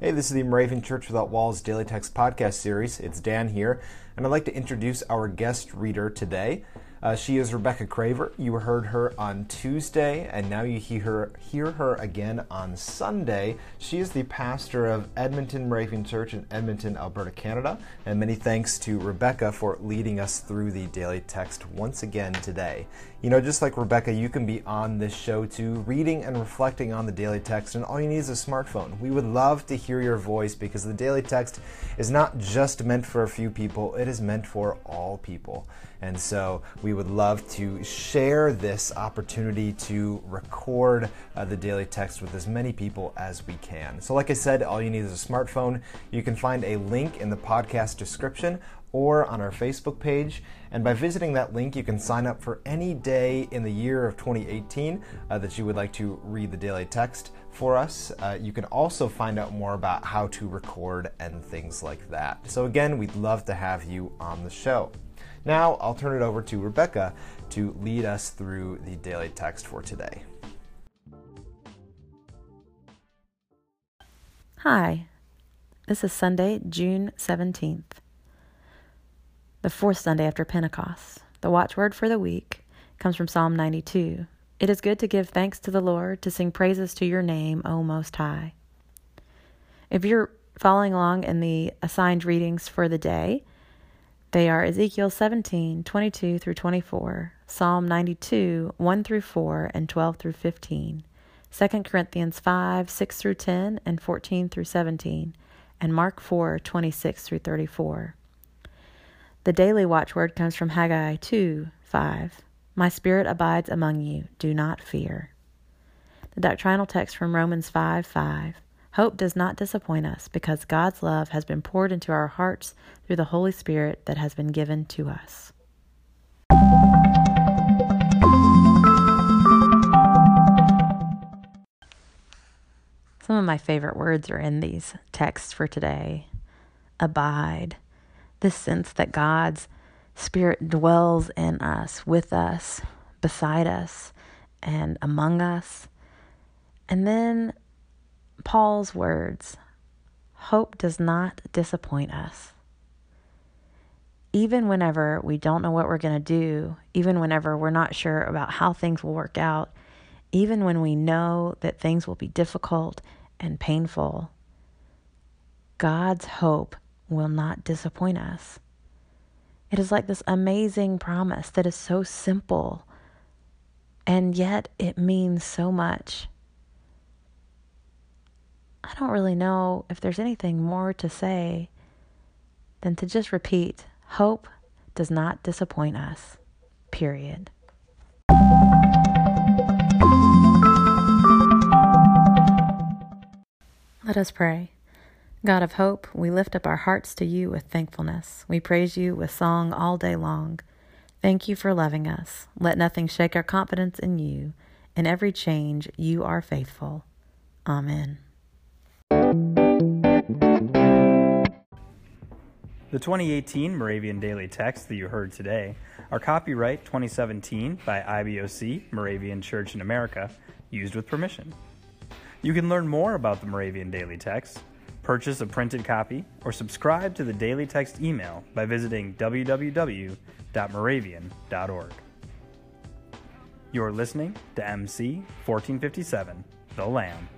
Hey, this is the Moravian Church Without Walls Daily Text Podcast Series. It's Dan here, and I'd like to introduce our guest reader today. Uh, she is Rebecca Craver. You heard her on Tuesday, and now you hear her, hear her again on Sunday. She is the pastor of Edmonton Moravian Church in Edmonton, Alberta, Canada. And many thanks to Rebecca for leading us through the daily text once again today. You know, just like Rebecca, you can be on this show too, reading and reflecting on the daily text, and all you need is a smartphone. We would love to hear your voice because the daily text is not just meant for a few people, it is meant for all people. And so we would love to share this opportunity to record uh, the daily text with as many people as we can. So, like I said, all you need is a smartphone. You can find a link in the podcast description or on our Facebook page. And by visiting that link, you can sign up for any day in the year of 2018 uh, that you would like to read the daily text for us. Uh, you can also find out more about how to record and things like that. So, again, we'd love to have you on the show. Now I'll turn it over to Rebecca to lead us through the daily text for today. Hi, this is Sunday, June 17th, the fourth Sunday after Pentecost. The watchword for the week comes from Psalm 92. It is good to give thanks to the Lord, to sing praises to your name, O Most High. If you're following along in the assigned readings for the day, they are Ezekiel 17, 22 through 24, Psalm 92, 1 through 4, and 12 through 15, 2 Corinthians 5, 6 through 10, and 14 through 17, and Mark 4, 26 through 34. The daily watchword comes from Haggai 2, 5. My spirit abides among you, do not fear. The doctrinal text from Romans 5, 5. Hope does not disappoint us because God's love has been poured into our hearts through the Holy Spirit that has been given to us. Some of my favorite words are in these texts for today. Abide, this sense that God's Spirit dwells in us, with us, beside us, and among us. And then Paul's words hope does not disappoint us. Even whenever we don't know what we're going to do, even whenever we're not sure about how things will work out, even when we know that things will be difficult and painful, God's hope will not disappoint us. It is like this amazing promise that is so simple, and yet it means so much. I don't really know if there's anything more to say than to just repeat hope does not disappoint us. Period. Let us pray. God of hope, we lift up our hearts to you with thankfulness. We praise you with song all day long. Thank you for loving us. Let nothing shake our confidence in you. In every change, you are faithful. Amen. The 2018 Moravian Daily Text that you heard today are copyright 2017 by IBOC, Moravian Church in America, used with permission. You can learn more about the Moravian Daily Text, purchase a printed copy, or subscribe to the Daily Text email by visiting www.moravian.org. You're listening to MC 1457, The Lamb.